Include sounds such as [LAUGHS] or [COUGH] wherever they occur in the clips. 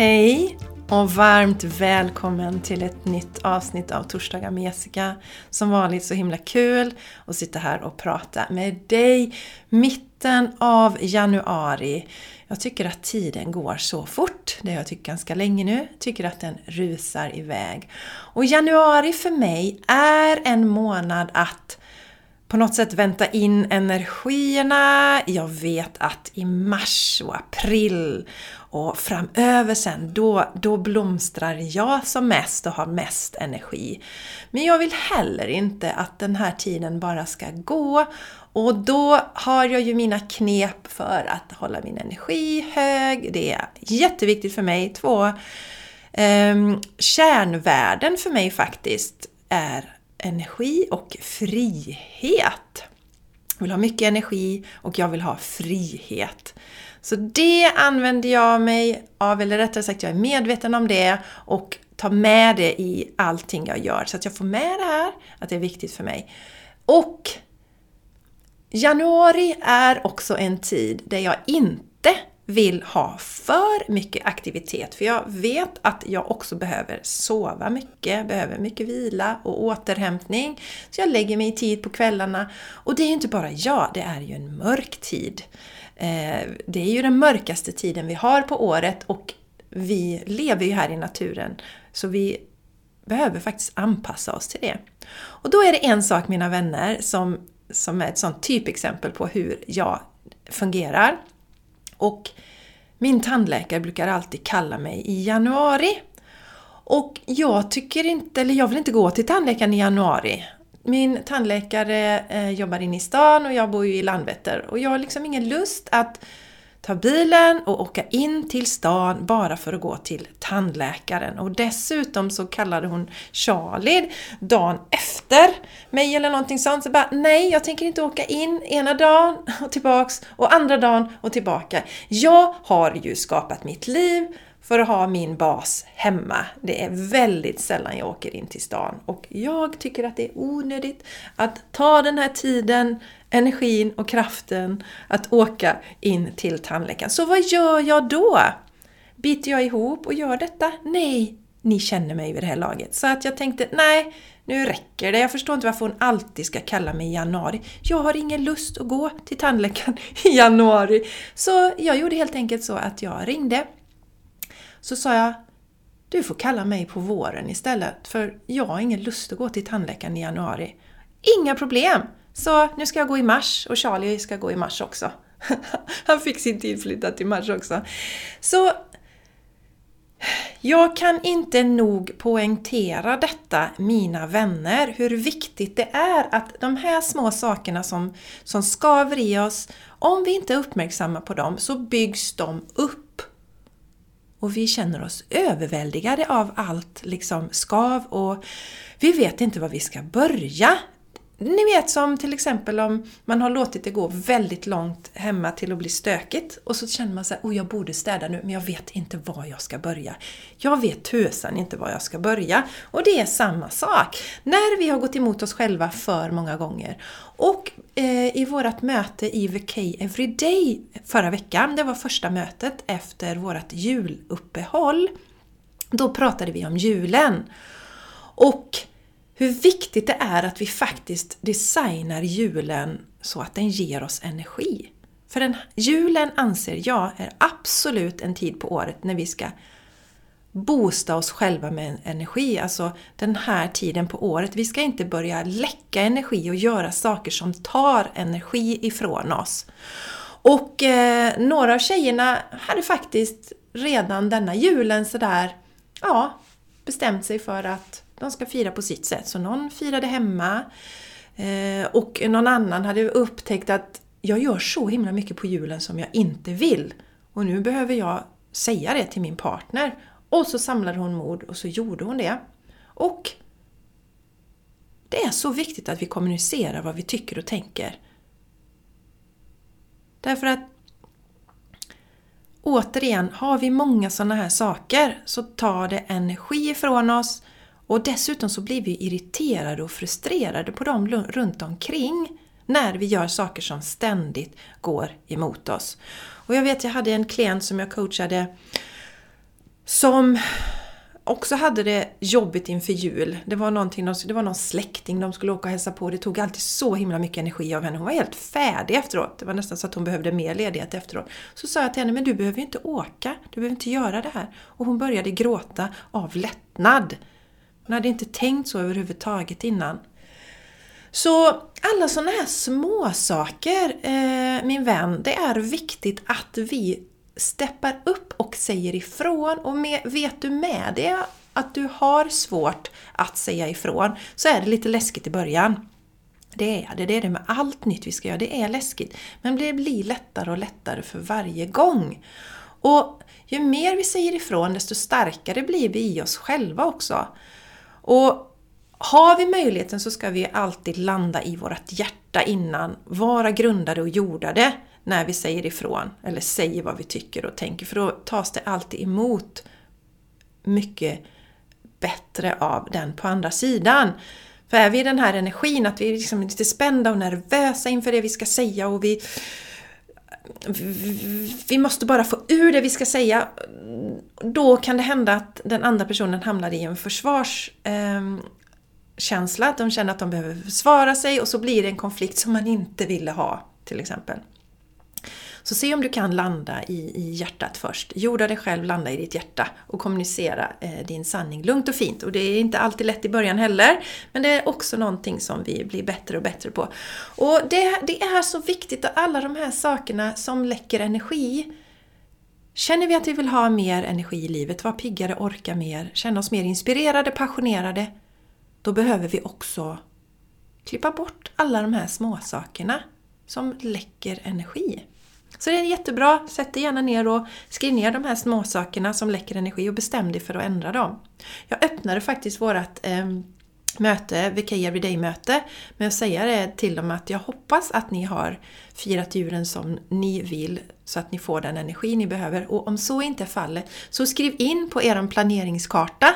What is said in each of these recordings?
Hej och varmt välkommen till ett nytt avsnitt av Torsdagar med Jessica. Som vanligt så himla kul att sitta här och prata med dig mitten av januari. Jag tycker att tiden går så fort. Det har jag tyckt ganska länge nu. Jag tycker att den rusar iväg. Och januari för mig är en månad att på något sätt vänta in energierna. Jag vet att i mars och april och framöver sen, då, då blomstrar jag som mest och har mest energi. Men jag vill heller inte att den här tiden bara ska gå och då har jag ju mina knep för att hålla min energi hög. Det är jätteviktigt för mig. Två eh, kärnvärden för mig faktiskt är energi och frihet. Jag vill ha mycket energi och jag vill ha frihet. Så det använder jag mig av, eller rättare sagt jag är medveten om det och tar med det i allting jag gör. Så att jag får med det här, att det är viktigt för mig. Och januari är också en tid där jag inte vill ha för mycket aktivitet. För jag vet att jag också behöver sova mycket, behöver mycket vila och återhämtning. Så jag lägger mig i tid på kvällarna. Och det är ju inte bara jag, det är ju en mörk tid. Eh, det är ju den mörkaste tiden vi har på året och vi lever ju här i naturen. Så vi behöver faktiskt anpassa oss till det. Och då är det en sak mina vänner som, som är ett sånt typexempel på hur jag fungerar. Och min tandläkare brukar alltid kalla mig i januari. Och jag tycker inte, eller jag vill inte gå till tandläkaren i januari. Min tandläkare eh, jobbar inne i stan och jag bor ju i Landvetter och jag har liksom ingen lust att ta bilen och åka in till stan bara för att gå till tandläkaren. Och dessutom så kallade hon Charlie dagen efter mig eller någonting sånt. Så bara, nej, jag tänker inte åka in ena dagen och tillbaks och andra dagen och tillbaka. Jag har ju skapat mitt liv för att ha min bas hemma. Det är väldigt sällan jag åker in till stan och jag tycker att det är onödigt att ta den här tiden, energin och kraften att åka in till tandläkaren. Så vad gör jag då? Biter jag ihop och gör detta? Nej, ni känner mig vid det här laget. Så att jag tänkte, nej, nu räcker det. Jag förstår inte varför hon alltid ska kalla mig i januari. Jag har ingen lust att gå till tandläkaren [LAUGHS] i januari. Så jag gjorde helt enkelt så att jag ringde så sa jag du får kalla mig på våren istället för jag har ingen lust att gå till tandläkaren i januari. Inga problem! Så nu ska jag gå i mars och Charlie ska gå i mars också. [LAUGHS] Han fick sin tid flyttad till mars också. Så jag kan inte nog poängtera detta, mina vänner, hur viktigt det är att de här små sakerna som, som skaver i oss, om vi inte är uppmärksamma på dem så byggs de upp och vi känner oss överväldigade av allt liksom skav och vi vet inte var vi ska börja. Ni vet som till exempel om man har låtit det gå väldigt långt hemma till att bli stökigt och så känner man sig oh jag borde städa nu men jag vet inte var jag ska börja. Jag vet tusan inte var jag ska börja. Och det är samma sak. När vi har gått emot oss själva för många gånger. Och eh, i vårt möte i VK Everyday förra veckan, det var första mötet efter vårt juluppehåll, då pratade vi om julen. Och hur viktigt det är att vi faktiskt designar julen så att den ger oss energi. För den, julen anser jag är absolut en tid på året när vi ska boosta oss själva med energi, alltså den här tiden på året. Vi ska inte börja läcka energi och göra saker som tar energi ifrån oss. Och eh, några av tjejerna hade faktiskt redan denna julen sådär, ja, bestämt sig för att de ska fira på sitt sätt. Så någon firade hemma eh, och någon annan hade upptäckt att jag gör så himla mycket på julen som jag inte vill. Och nu behöver jag säga det till min partner. Och så samlade hon mod och så gjorde hon det. Och det är så viktigt att vi kommunicerar vad vi tycker och tänker. Därför att återigen, har vi många sådana här saker så tar det energi ifrån oss och dessutom så blir vi irriterade och frustrerade på dem runt omkring när vi gör saker som ständigt går emot oss. Och jag vet, jag hade en klient som jag coachade som också hade det jobbigt inför jul. Det var, någonting, det var någon släkting de skulle åka och hälsa på. Det tog alltid så himla mycket energi av henne. Hon var helt färdig efteråt. Det var nästan så att hon behövde mer ledighet efteråt. Så sa jag till henne, men du behöver ju inte åka. Du behöver inte göra det här. Och hon började gråta av lättnad. Hon hade inte tänkt så överhuvudtaget innan. Så alla sådana här små saker, eh, min vän, det är viktigt att vi steppar upp och säger ifrån. Och med, vet du med det att du har svårt att säga ifrån så är det lite läskigt i början. Det är det, det är det med allt nytt vi ska göra. Det är läskigt. Men det blir lättare och lättare för varje gång. Och ju mer vi säger ifrån desto starkare blir vi i oss själva också. Och har vi möjligheten så ska vi alltid landa i vårt hjärta innan, vara grundade och jordade när vi säger ifrån eller säger vad vi tycker och tänker för då tas det alltid emot mycket bättre av den på andra sidan. För är vi i den här energin att vi är liksom lite spända och nervösa inför det vi ska säga och vi vi måste bara få ur det vi ska säga. Då kan det hända att den andra personen hamnar i en försvarskänsla, ehm, att de känner att de behöver försvara sig och så blir det en konflikt som man inte ville ha, till exempel. Så se om du kan landa i, i hjärtat först. Jorda dig själv, landa i ditt hjärta och kommunicera eh, din sanning lugnt och fint. Och det är inte alltid lätt i början heller, men det är också någonting som vi blir bättre och bättre på. Och det, det är så viktigt att alla de här sakerna som läcker energi Känner vi att vi vill ha mer energi i livet, vara piggare, orka mer, känna oss mer inspirerade, passionerade, då behöver vi också klippa bort alla de här småsakerna som läcker energi. Så det är jättebra, sätt dig gärna ner och skriv ner de här småsakerna som läcker energi och bestäm dig för att ändra dem. Jag öppnade faktiskt vårt eh, möte, VK Everyday-möte, med att säga det till dem att jag hoppas att ni har firat julen som ni vill så att ni får den energi ni behöver. Och om så inte är fallet, så skriv in på er planeringskarta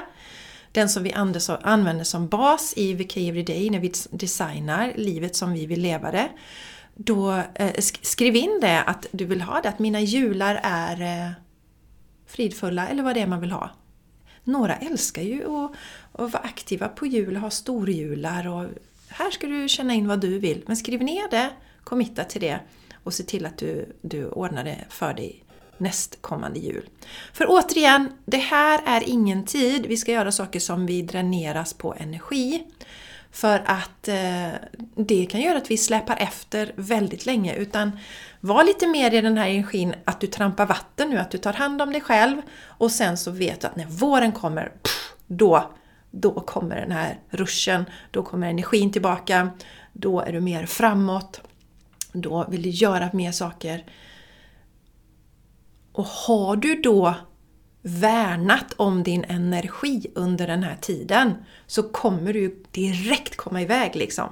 den som vi använder som bas i VK Everyday när vi designar livet som vi vill leva det då eh, skriv in det att du vill ha det, att mina jular är eh, fridfulla eller vad det är man vill ha. Några älskar ju att, att vara aktiva på jul, ha storjular och här ska du känna in vad du vill. Men skriv ner det, committa till det och se till att du, du ordnar det för dig nästkommande jul. För återigen, det här är ingen tid vi ska göra saker som vi dräneras på energi. För att eh, det kan göra att vi släpar efter väldigt länge. Utan var lite mer i den här energin att du trampar vatten nu, att du tar hand om dig själv. Och sen så vet du att när våren kommer, pff, då, då kommer den här ruschen. Då kommer energin tillbaka. Då är du mer framåt. Då vill du göra mer saker. Och har du då värnat om din energi under den här tiden så kommer du direkt komma iväg liksom.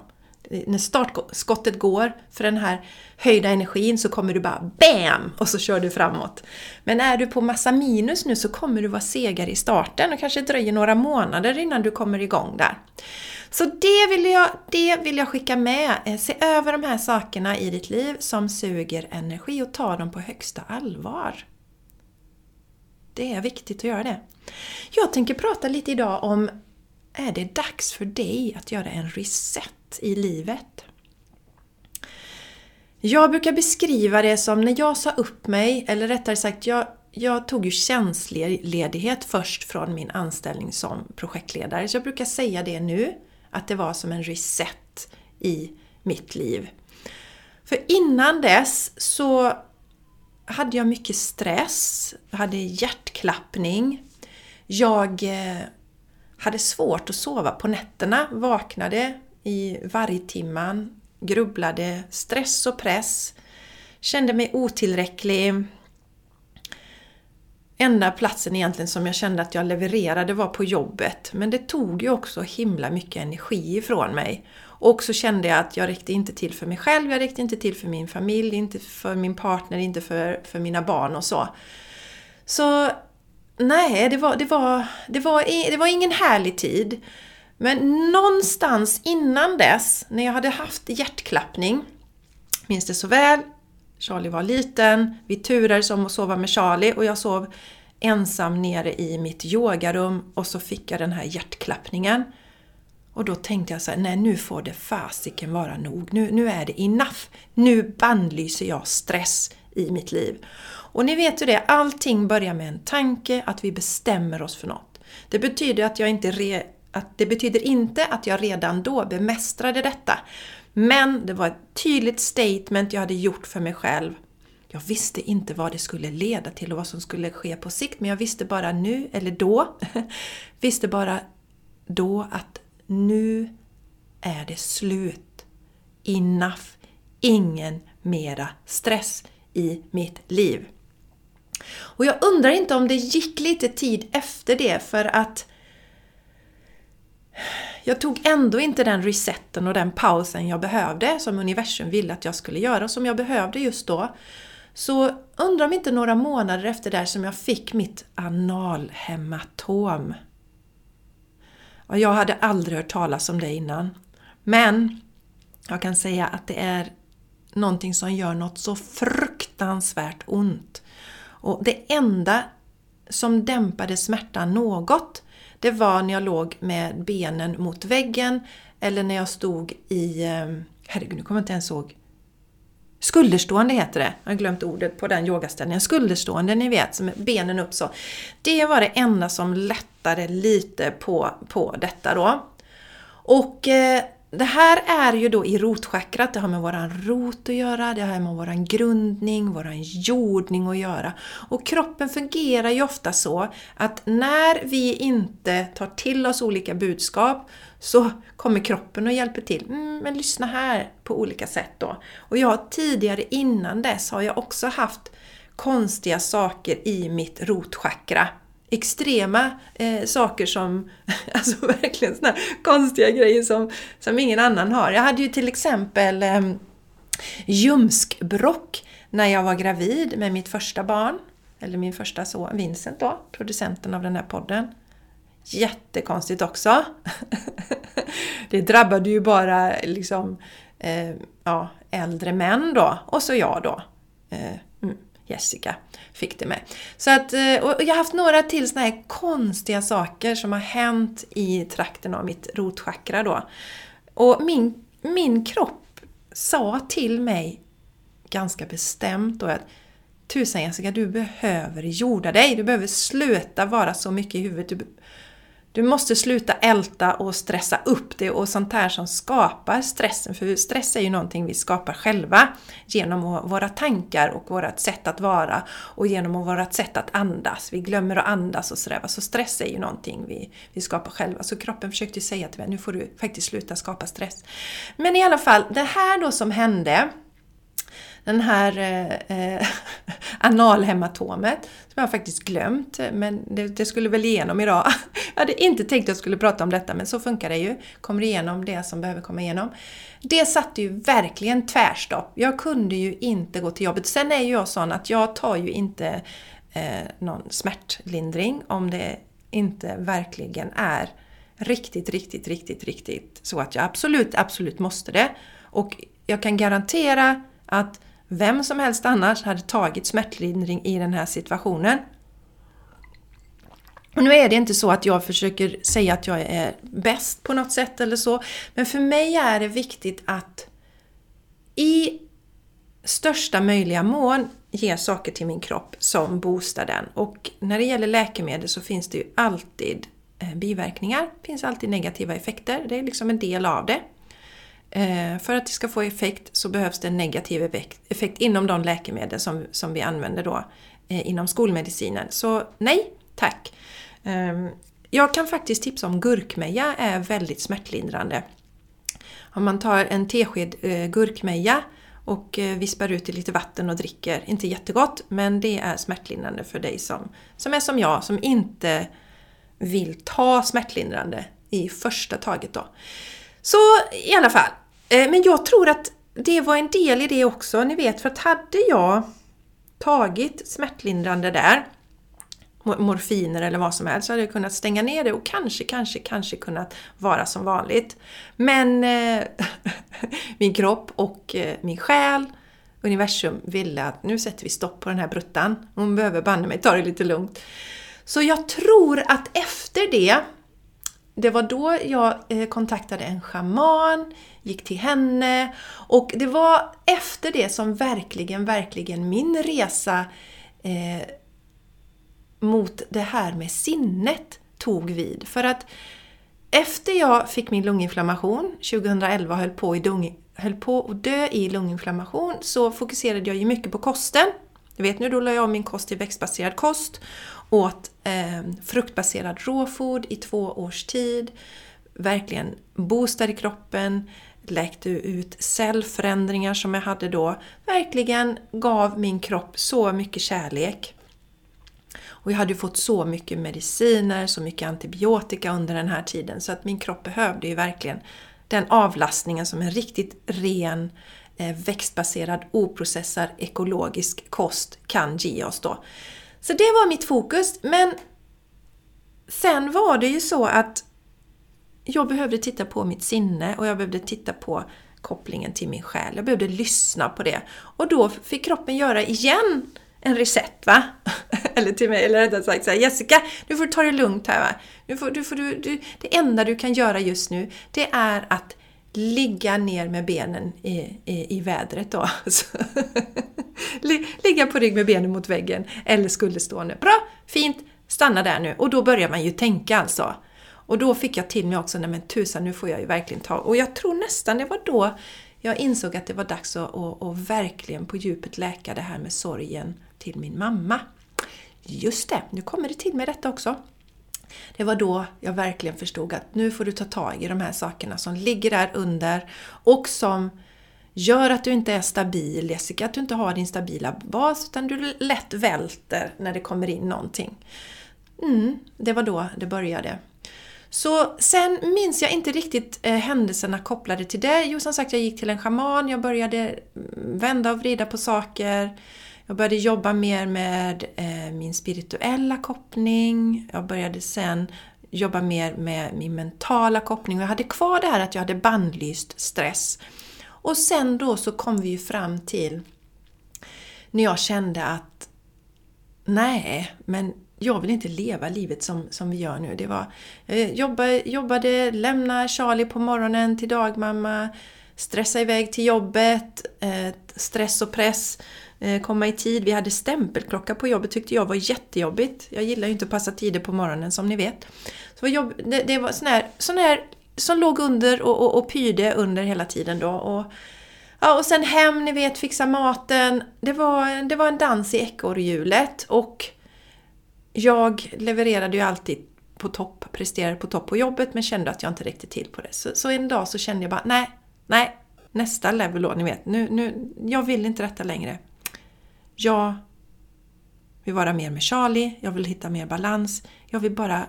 När startskottet går för den här höjda energin så kommer du bara BAM! Och så kör du framåt. Men är du på massa minus nu så kommer du vara segare i starten och kanske dröjer några månader innan du kommer igång där. Så det vill jag, det vill jag skicka med. Eh, se över de här sakerna i ditt liv som suger energi och ta dem på högsta allvar. Det är viktigt att göra det. Jag tänker prata lite idag om är det dags för dig att göra en reset i livet? Jag brukar beskriva det som när jag sa upp mig, eller rättare sagt jag, jag tog ju tjänstledighet först från min anställning som projektledare. Så jag brukar säga det nu, att det var som en reset i mitt liv. För innan dess så hade jag mycket stress, jag hade hjärtklappning. Jag eh, hade svårt att sova på nätterna, vaknade i vargtimman, grubblade, stress och press, kände mig otillräcklig. Enda platsen egentligen som jag kände att jag levererade var på jobbet, men det tog ju också himla mycket energi ifrån mig. Och så kände jag att jag räckte inte till för mig själv, jag räckte inte till för min familj, inte för min partner, inte för, för mina barn och så. Så nej, det var, det, var, det, var, det var ingen härlig tid. Men någonstans innan dess, när jag hade haft hjärtklappning, minns det så väl, Charlie var liten, vi turades om att sova med Charlie och jag sov ensam nere i mitt yogarum och så fick jag den här hjärtklappningen. Och då tänkte jag så här, nej nu får det fasiken vara nog. Nu, nu är det enough. Nu bannlyser jag stress i mitt liv. Och ni vet ju det, allting börjar med en tanke, att vi bestämmer oss för något. Det betyder, att jag inte re, att det betyder inte att jag redan då bemästrade detta. Men det var ett tydligt statement jag hade gjort för mig själv. Jag visste inte vad det skulle leda till och vad som skulle ske på sikt, men jag visste bara nu, eller då, [LAUGHS] visste bara då att nu är det slut. Enough. Ingen mera stress i mitt liv. Och jag undrar inte om det gick lite tid efter det för att jag tog ändå inte den resetten och den pausen jag behövde som universum ville att jag skulle göra och som jag behövde just då. Så undrar om inte några månader efter det som jag fick mitt analhematom. jag hade aldrig hört talas om det innan. Men jag kan säga att det är någonting som gör något så fruktansvärt ont. Och det enda som dämpade smärtan något, det var när jag låg med benen mot väggen eller när jag stod i... Eh, herregud, nu kommer jag inte ens ihåg. Skulderstående heter det. Jag har glömt ordet på den yogaställningen. Skulderstående, ni vet, med benen upp så. Det var det enda som lättade lite på, på detta då. Och eh, det här är ju då i rotchakrat, det har med våran rot att göra, det har med våran grundning, våran jordning att göra. Och kroppen fungerar ju ofta så att när vi inte tar till oss olika budskap så kommer kroppen och hjälper till. Mm, men lyssna här på olika sätt då. Och jag tidigare innan dess har jag också haft konstiga saker i mitt rotchakra extrema eh, saker som, [LAUGHS] alltså verkligen sådana konstiga grejer som, som ingen annan har. Jag hade ju till exempel eh, ljumskbrock när jag var gravid med mitt första barn, eller min första son Vincent då, producenten av den här podden. Jättekonstigt också. [LAUGHS] det drabbade ju bara liksom eh, ja, äldre män då, och så jag då. Eh. Jessica fick det med. Så att, eh, och jag har haft några till såna här konstiga saker som har hänt i trakten av mitt rotchakra då. Och min, min kropp sa till mig ganska bestämt då att Tusan Jessica, du behöver jorda dig. Du behöver sluta vara så mycket i huvudet. Du, du måste sluta älta och stressa upp det och sånt här som skapar stressen. För stress är ju någonting vi skapar själva genom våra tankar och vårt sätt att vara och genom vårt sätt att andas. Vi glömmer att andas och sådär. Så stress är ju någonting vi, vi skapar själva. Så kroppen försökte säga till mig, nu får du faktiskt sluta skapa stress. Men i alla fall, det här då som hände den här eh, eh [LAUGHS] analhematomet som jag faktiskt glömt, men det, det, skulle väl igenom idag. [LAUGHS] Jag hade inte tänkt att jag skulle prata om detta, men så funkar det ju. Kommer igenom det som behöver komma igenom. Det satte ju verkligen tvärstopp. Jag kunde ju inte gå till jobbet. Sen är ju jag sån att jag tar ju inte eh, någon smärtlindring om det inte verkligen är riktigt, riktigt, riktigt, riktigt så att jag absolut, absolut måste det. Och jag kan garantera att vem som helst annars hade tagit smärtlindring i den här situationen. Och nu är det inte så att jag försöker säga att jag är bäst på något sätt eller så, men för mig är det viktigt att i största möjliga mån ge saker till min kropp som boostar den. Och när det gäller läkemedel så finns det ju alltid eh, biverkningar, det finns alltid negativa effekter, det är liksom en del av det. Eh, för att det ska få effekt så behövs det en negativ effekt inom de läkemedel som, som vi använder då eh, inom skolmedicinen. Så nej, tack! Ehm, jag kan faktiskt tipsa om gurkmeja är väldigt smärtlindrande. Om man tar en tesked eh, gurkmeja och vispar ut i lite vatten och dricker, inte jättegott, men det är smärtlindrande för dig som, som är som jag, som inte vill ta smärtlindrande i första taget då. Så i alla fall, eh, men jag tror att det var en del i det också, ni vet, för att hade jag tagit smärtlindrande där, morfiner eller vad som helst, så hade jag kunnat stänga ner det och kanske, kanske, kanske kunnat vara som vanligt. Men eh, [LAUGHS] min kropp och eh, min själ universum ville att nu sätter vi stopp på den här bruttan. Hon behöver banne mig ta det lite lugnt. Så jag tror att efter det, det var då jag eh, kontaktade en schaman, gick till henne och det var efter det som verkligen, verkligen min resa eh, mot det här med sinnet tog vid. För att efter jag fick min lunginflammation 2011 och höll på, i dung, höll på att dö i lunginflammation så fokuserade jag ju mycket på kosten. Du vet nu, då la jag om min kost till växtbaserad kost. Åt Ehm, fruktbaserad råfod i två års tid. Verkligen boostade kroppen, läkte ut cellförändringar som jag hade då. Verkligen gav min kropp så mycket kärlek. Och jag hade ju fått så mycket mediciner, så mycket antibiotika under den här tiden så att min kropp behövde ju verkligen den avlastningen som en riktigt ren eh, växtbaserad, oprocessad, ekologisk kost kan ge oss då. Så det var mitt fokus. Men sen var det ju så att jag behövde titta på mitt sinne och jag behövde titta på kopplingen till min själ. Jag behövde lyssna på det. Och då fick kroppen göra igen en reset va? [LAUGHS] eller till mig, eller rättare sagt såhär, Jessica, nu får du ta det lugnt här va. Nu får, du får, du, du, det enda du kan göra just nu, det är att ligga ner med benen i, i, i vädret då. [LAUGHS] ligga på rygg med benen mot väggen eller skulderstående. Bra, fint, stanna där nu. Och då börjar man ju tänka alltså. Och då fick jag till mig också, nej men tusan nu får jag ju verkligen ta... Och jag tror nästan det var då jag insåg att det var dags att, att, att verkligen på djupet läka det här med sorgen till min mamma. Just det, nu kommer det till mig detta också. Det var då jag verkligen förstod att nu får du ta tag i de här sakerna som ligger där under och som gör att du inte är stabil, Jessica, att du inte har din stabila bas utan du lätt välter när det kommer in någonting. Mm, det var då det började. Så sen minns jag inte riktigt eh, händelserna kopplade till det. Jo, som sagt, jag gick till en schaman, jag började mm, vända och vrida på saker. Jag började jobba mer med eh, min spirituella koppling. Jag började sen jobba mer med min mentala koppling jag hade kvar det här att jag hade bandlyst stress. Och sen då så kom vi ju fram till när jag kände att nej, men jag vill inte leva livet som, som vi gör nu. Det var, eh, jobbade, jobbade, lämna Charlie på morgonen till dagmamma, stressa iväg till jobbet, eh, stress och press, Eh, komma i tid. Vi hade stämpelklocka på jobbet tyckte jag var jättejobbigt. Jag gillar ju inte att passa tider på morgonen som ni vet. Så jobb, det, det var sån här, sån här som låg under och, och, och pyrde under hela tiden då. Och, ja, och sen hem, ni vet, fixa maten. Det var, det var en dans i ekorrhjulet och jag levererade ju alltid på topp, presterade på topp på jobbet men kände att jag inte räckte till på det. Så, så en dag så kände jag bara, nej, nej, nästa level då, ni vet, nu, nu, jag vill inte detta längre. Jag vill vara mer med Charlie, jag vill hitta mer balans, jag vill bara,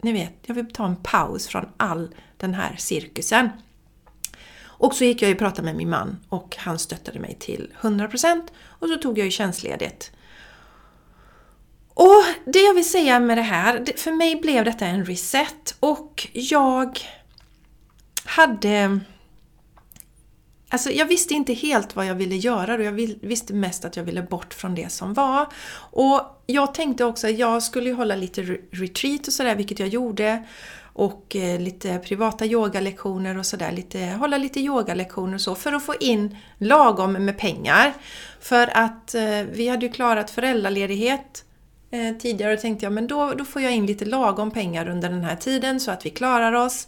ni vet, jag vill ta en paus från all den här cirkusen. Och så gick jag och pratade med min man och han stöttade mig till 100% och så tog jag ju tjänstledigt och det jag vill säga med det här, för mig blev detta en reset och jag hade... Alltså jag visste inte helt vad jag ville göra och jag visste mest att jag ville bort från det som var. Och jag tänkte också att jag skulle hålla lite retreat och sådär, vilket jag gjorde. Och eh, lite privata yogalektioner och sådär, hålla lite yogalektioner och så för att få in lagom med pengar. För att eh, vi hade ju klarat föräldraledighet eh, tidigare och tänkte jag men då, då får jag in lite lagom pengar under den här tiden så att vi klarar oss.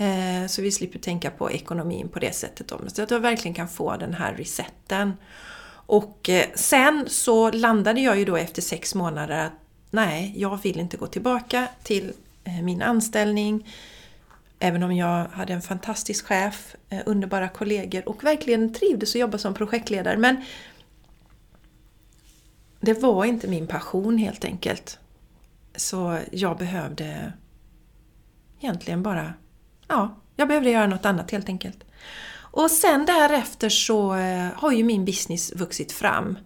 Eh, så vi slipper tänka på ekonomin på det sättet. Då. Så att jag verkligen kan få den här resetten. Och eh, sen så landade jag ju då efter sex månader att nej, jag vill inte gå tillbaka till eh, min anställning. Även om jag hade en fantastisk chef, eh, underbara kollegor och verkligen trivdes att jobba som projektledare. Men det var inte min passion helt enkelt. Så jag behövde egentligen bara, ja, jag behövde göra något annat helt enkelt. Och sen därefter så eh, har ju min business vuxit fram.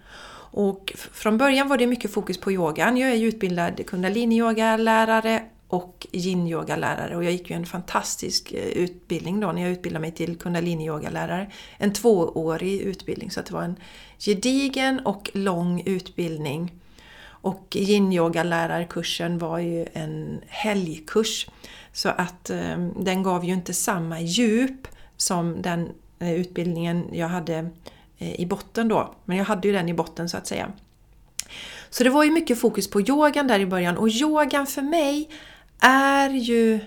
Och från början var det mycket fokus på yogan. Jag är ju utbildad kundalini-yoga-lärare och yin-yogalärare och jag gick ju en fantastisk eh, utbildning då när jag utbildade mig till kundalini-yogalärare. En tvåårig utbildning så att det var en gedigen och lång utbildning. Och yin-yogalärarkursen var ju en helgkurs så att eh, den gav ju inte samma djup som den eh, utbildningen jag hade eh, i botten då. Men jag hade ju den i botten så att säga. Så det var ju mycket fokus på yogan där i början och yogan för mig är ju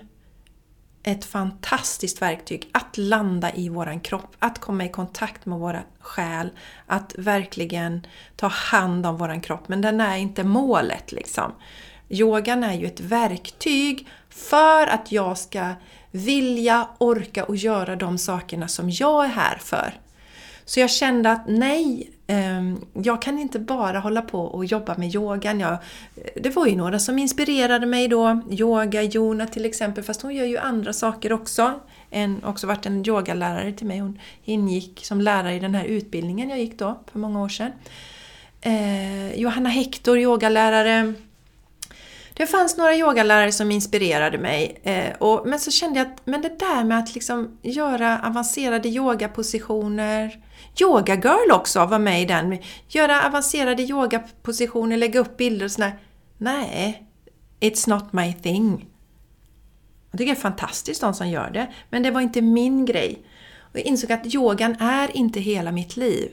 ett fantastiskt verktyg att landa i våran kropp, att komma i kontakt med våra själ, att verkligen ta hand om våran kropp. Men den är inte målet liksom. Yogan är ju ett verktyg för att jag ska vilja, orka och göra de sakerna som jag är här för. Så jag kände att nej, ehm, jag kan inte bara hålla på och jobba med yogan. Jag, det var ju några som inspirerade mig då. Yoga, Jona till exempel, fast hon gör ju andra saker också. En, också varit en yogalärare till mig. Hon ingick som lärare i den här utbildningen jag gick då för många år sedan. Eh, Johanna Hector, yogalärare. Det fanns några yogalärare som inspirerade mig. Eh, och, men så kände jag att men det där med att liksom göra avancerade yogapositioner. Yoga Girl också var med i den. Göra avancerade yogapositioner, lägga upp bilder och sådär. Nej, it's not my thing. Jag tycker det är fantastiskt de som gör det, men det var inte min grej. Och jag insåg att yogan är inte hela mitt liv.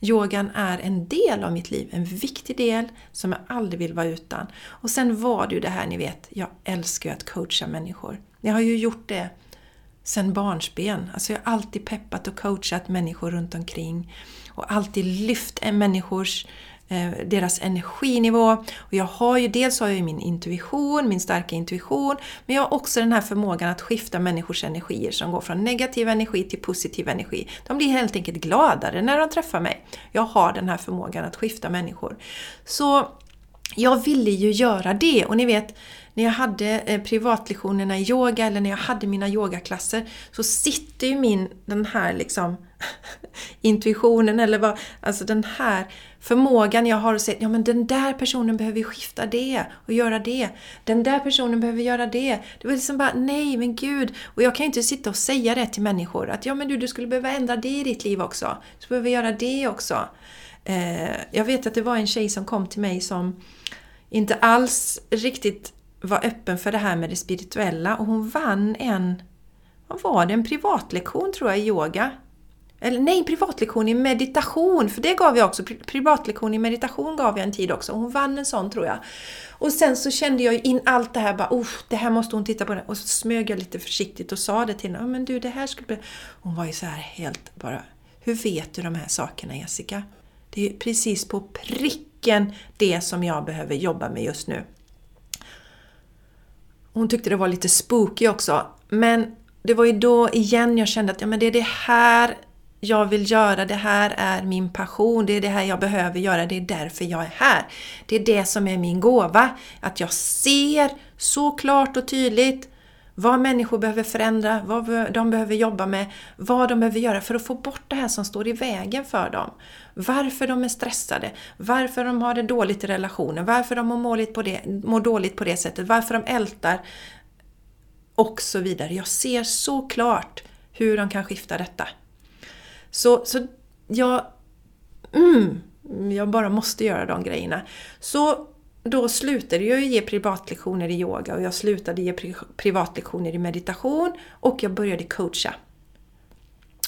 Yogan är en del av mitt liv, en viktig del som jag aldrig vill vara utan. Och sen var det ju det här, ni vet, jag älskar ju att coacha människor. Jag har ju gjort det sen barnsben. Alltså jag har alltid peppat och coachat människor runt omkring och alltid lyft människors Eh, deras energinivå. Och jag har ju, dels har jag ju min intuition, min starka intuition, men jag har också den här förmågan att skifta människors energier som går från negativ energi till positiv energi. De blir helt enkelt gladare när de träffar mig. Jag har den här förmågan att skifta människor. Så jag ville ju göra det och ni vet, när jag hade eh, privatlektionerna i yoga eller när jag hade mina yogaklasser så sitter ju min, den här liksom [LAUGHS] intuitionen eller vad, alltså den här förmågan jag har att säga ja men den där personen behöver skifta det och göra det. Den där personen behöver göra det. Det var liksom bara, nej men gud. Och jag kan ju inte sitta och säga det till människor att ja men du, du skulle behöva ändra det i ditt liv också. Du behöver göra det också. Eh, jag vet att det var en tjej som kom till mig som inte alls riktigt var öppen för det här med det spirituella och hon vann en, vad var det, en privatlektion tror jag i yoga. Eller nej, privatlektion i meditation, för det gav jag också. Privatlektion i meditation gav jag en tid också. Hon vann en sån tror jag. Och sen så kände jag in allt det här, bara oh, det här måste hon titta på. Och så smög jag lite försiktigt och sa det till henne. men du, det här skulle bli... Hon var ju så här helt bara, hur vet du de här sakerna Jessica? Det är precis på pricken det som jag behöver jobba med just nu. Hon tyckte det var lite spooky också. Men det var ju då igen jag kände att ja, men det är det här jag vill göra, det här är min passion, det är det här jag behöver göra, det är därför jag är här. Det är det som är min gåva. Att jag ser så klart och tydligt vad människor behöver förändra, vad de behöver jobba med, vad de behöver göra för att få bort det här som står i vägen för dem. Varför de är stressade, varför de har det dåligt i relationen, varför de mår, dåligt på det, mår dåligt på det sättet, varför de ältar och så vidare. Jag ser så klart hur de kan skifta detta. Så, så jag... Mm, jag bara måste göra de grejerna. Så då slutade jag ge privatlektioner i yoga och jag slutade ge privatlektioner i meditation och jag började coacha.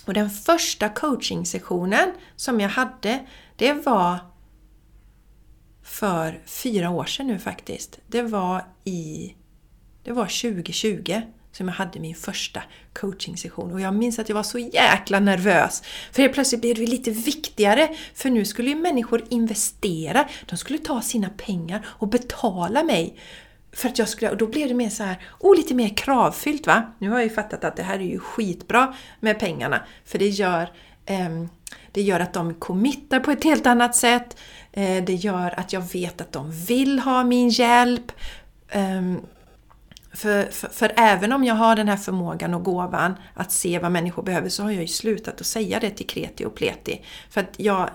Och den första coachingsessionen som jag hade, det var för fyra år sedan nu faktiskt. Det var i... Det var 2020 som jag hade min första coachingsession. Och jag minns att jag var så jäkla nervös. För helt plötsligt blev det lite viktigare. För nu skulle ju människor investera. De skulle ta sina pengar och betala mig. För att jag skulle, och då blev det mer så här, oh, lite mer kravfyllt va. Nu har jag ju fattat att det här är ju skitbra med pengarna. För det gör, eh, det gör att de committar på ett helt annat sätt. Eh, det gör att jag vet att de vill ha min hjälp. Eh, för, för, för, även om jag har den här förmågan och gåvan att se vad människor behöver så har jag ju slutat att säga det till kreti och pleti. För att jag,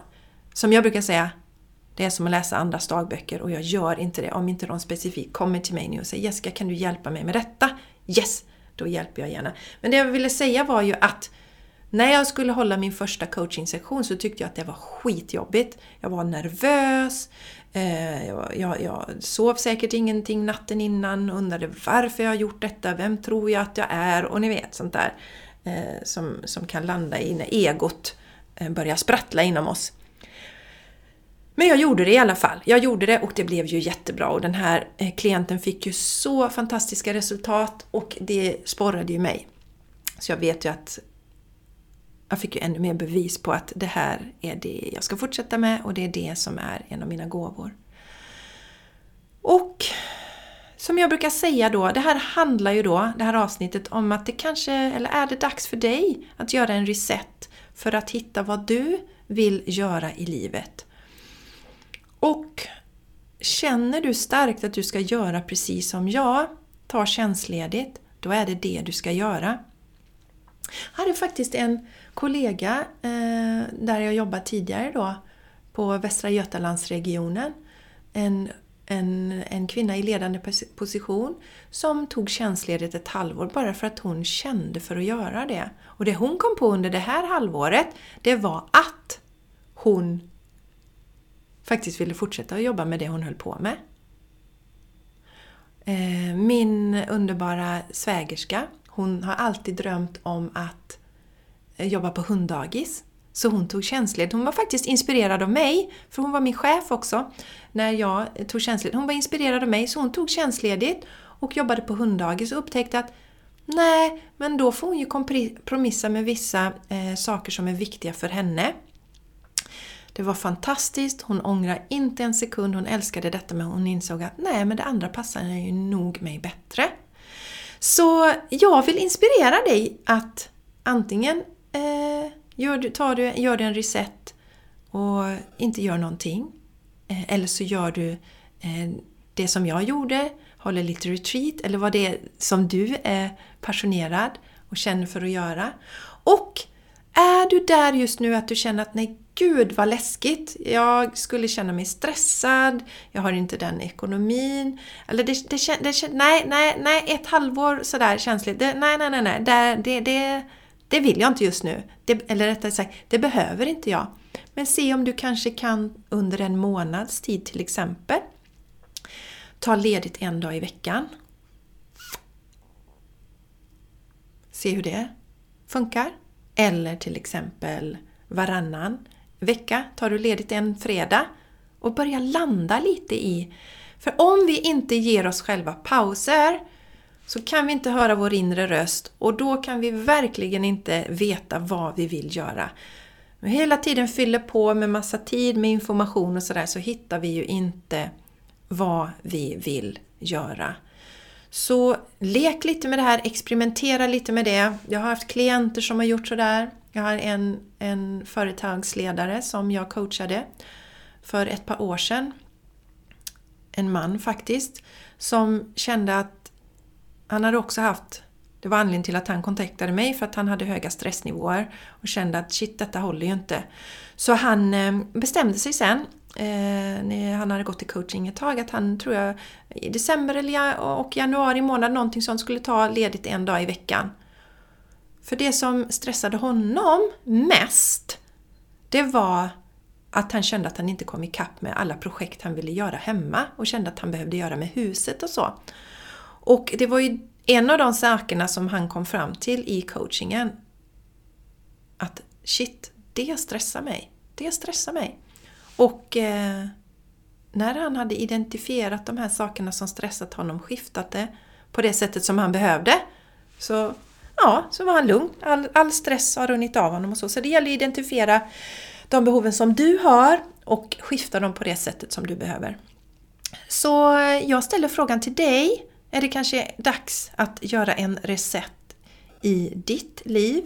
som jag brukar säga, Det är som att läsa andras dagböcker och jag gör inte det om inte de specifikt kommer till mig nu och säger Jessica kan du hjälpa mig med detta? Yes! Då hjälper jag gärna. Men det jag ville säga var ju att när jag skulle hålla min första coachingsektion så tyckte jag att det var skitjobbigt. Jag var nervös, Eh, jag, jag, jag, sov säkert ingenting natten innan, undrade varför jag har gjort detta, vem tror jag att jag är och ni vet sånt där eh, som, som kan landa i när egot eh, börjar sprattla inom oss. Men jag gjorde det i alla fall. Jag gjorde det och det blev ju jättebra och den här klienten fick ju så fantastiska resultat och det sporrade ju mig. Så jag vet ju att jag fick ju ännu mer bevis på att det här är det jag ska fortsätta med och det är det som är en av mina gåvor. Och som jag brukar säga då, det här handlar ju då, det här avsnittet, om att det kanske, eller är det dags för dig att göra en reset för att hitta vad du vill göra i livet. Och känner du starkt att du ska göra precis som jag, ta tjänstledigt, då är det det du ska göra. Jag hade faktiskt en kollega eh, där jag jobbat tidigare då på Västra Götalandsregionen. En, en, en kvinna i ledande position som tog tjänstledigt ett halvår bara för att hon kände för att göra det. Och det hon kom på under det här halvåret, det var att hon faktiskt ville fortsätta att jobba med det hon höll på med. Eh, min underbara svägerska, hon har alltid drömt om att jobbar jobba på hunddagis. Så hon tog tjänstledigt. Hon var faktiskt inspirerad av mig, för hon var min chef också, när jag eh, tog tjänstledigt. Hon var inspirerad av mig, så hon tog tjänstledigt och jobbade på hunddagis och upptäckte att nej, men då får hon ju kompromissa med vissa eh, saker som är viktiga för henne. Det var fantastiskt, hon ångrar inte en sekund, hon älskade detta men hon insåg att nej, men det andra passar ju nog mig bättre. Så jag vill inspirera dig att antingen eh, gör, du, tar du, gör du en reset och inte gör någonting. Eh, eller så gör du eh, det som jag gjorde, håller lite retreat eller vad det är som du är passionerad och känner för att göra. Och är du där just nu att du känner att nej gud vad läskigt, jag skulle känna mig stressad, jag har inte den ekonomin. Eller det, det, det, nej, nej, nej, ett halvår sådär känsligt, det, nej, nej, nej, nej, det, det, det det vill jag inte just nu. Det, eller rättare sagt, det behöver inte jag. Men se om du kanske kan under en månads tid till exempel ta ledigt en dag i veckan. Se hur det funkar. Eller till exempel varannan vecka tar du ledigt en fredag och börja landa lite i... För om vi inte ger oss själva pauser så kan vi inte höra vår inre röst och då kan vi verkligen inte veta vad vi vill göra. Men hela tiden fyller på med massa tid, med information och sådär så hittar vi ju inte vad vi vill göra. Så lek lite med det här, experimentera lite med det. Jag har haft klienter som har gjort sådär. Jag har en, en företagsledare som jag coachade för ett par år sedan. En man faktiskt, som kände att han hade också haft, det var anledningen till att han kontaktade mig för att han hade höga stressnivåer och kände att shit, detta håller ju inte. Så han ehm, bestämde sig sen, eh, när han hade gått i coaching ett tag, att han tror jag i december eller och januari månad någonting sånt skulle ta ledigt en dag i veckan. För det som stressade honom mest, det var att han kände att han inte kom ikapp med alla projekt han ville göra hemma och kände att han behövde göra med huset och så. Och det var ju en av de sakerna som han kom fram till i coachingen. Att shit, det stressar mig. Det stressar mig. Och eh, när han hade identifierat de här sakerna som stressat honom, skiftat det på det sättet som han behövde, så, ja, så var han lugn. All, all stress har runnit av honom och så. Så det gäller att identifiera de behoven som du har och skifta dem på det sättet som du behöver. Så eh, jag ställer frågan till dig är det kanske dags att göra en reset i ditt liv.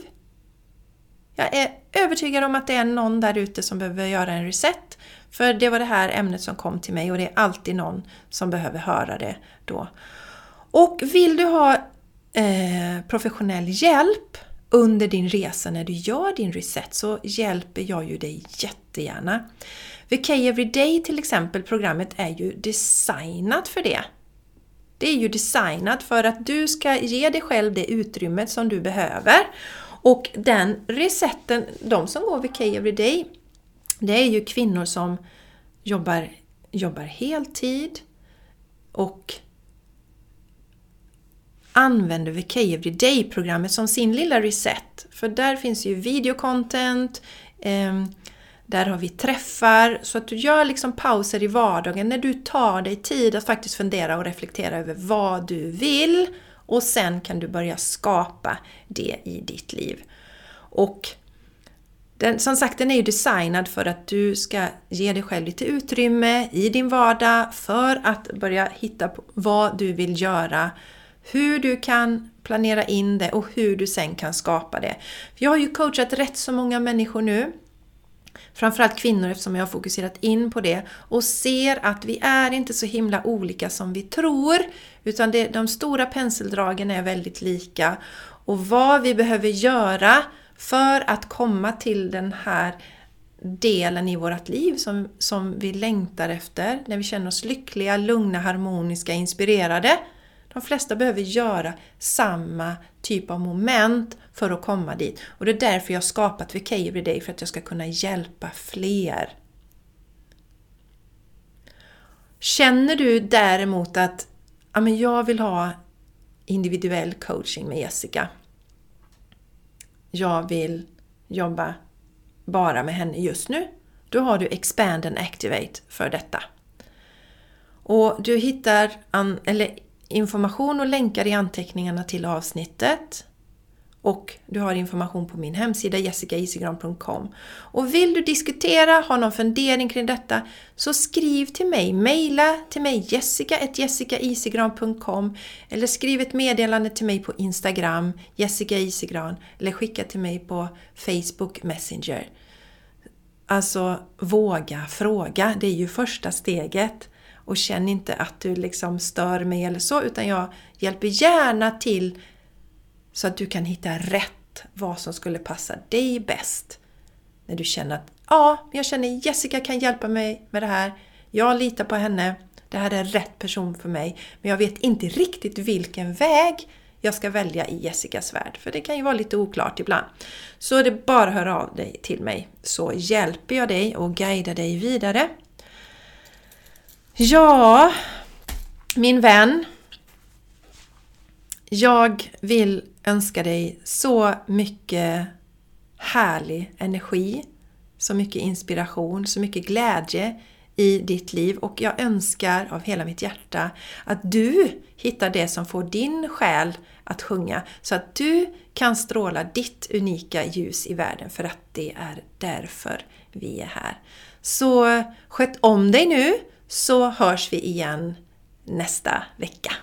Jag är övertygad om att det är någon där ute som behöver göra en reset. För det var det här ämnet som kom till mig och det är alltid någon som behöver höra det då. Och vill du ha eh, professionell hjälp under din resa när du gör din reset så hjälper jag ju dig jättegärna. VK Everyday till exempel, programmet är ju designat för det. Det är ju designat för att du ska ge dig själv det utrymmet som du behöver. Och den resetten, de som går VK Everyday, det är ju kvinnor som jobbar, jobbar heltid och använder VK Everyday-programmet som sin lilla reset. För där finns ju videocontent, eh, där har vi träffar, så att du gör liksom pauser i vardagen när du tar dig tid att faktiskt fundera och reflektera över vad du vill och sen kan du börja skapa det i ditt liv. Och den, som sagt, den är ju designad för att du ska ge dig själv lite utrymme i din vardag för att börja hitta vad du vill göra, hur du kan planera in det och hur du sen kan skapa det. Jag har ju coachat rätt så många människor nu framförallt kvinnor eftersom jag har fokuserat in på det och ser att vi är inte så himla olika som vi tror utan det, de stora penseldragen är väldigt lika och vad vi behöver göra för att komma till den här delen i vårt liv som, som vi längtar efter, när vi känner oss lyckliga, lugna, harmoniska, inspirerade. De flesta behöver göra samma typ av moment för att komma dit. Och det är därför jag har skapat VK Everyday, för att jag ska kunna hjälpa fler. Känner du däremot att ja, men jag vill ha individuell coaching med Jessica. Jag vill jobba bara med henne just nu. Då har du Expand and Activate för detta. Och du hittar, eller information och länkar i anteckningarna till avsnittet. Och du har information på min hemsida jessicaisigran.com. Och vill du diskutera, ha någon fundering kring detta, så skriv till mig. Maila till mig jessica.jessicaisigran.com eller skriv ett meddelande till mig på Instagram, Jessicaisegran, eller skicka till mig på Facebook Messenger. Alltså, våga fråga. Det är ju första steget. Och känn inte att du liksom stör mig eller så, utan jag hjälper gärna till så att du kan hitta rätt vad som skulle passa dig bäst. När du känner att ja, jag känner Jessica kan hjälpa mig med det här. Jag litar på henne. Det här är rätt person för mig. Men jag vet inte riktigt vilken väg jag ska välja i Jessicas värld. För det kan ju vara lite oklart ibland. Så det är bara att höra av dig till mig så hjälper jag dig och guidar dig vidare. Ja, min vän. Jag vill önska dig så mycket härlig energi, så mycket inspiration, så mycket glädje i ditt liv och jag önskar av hela mitt hjärta att du hittar det som får din själ att sjunga så att du kan stråla ditt unika ljus i världen för att det är därför vi är här. Så sköt om dig nu så hörs vi igen nästa vecka.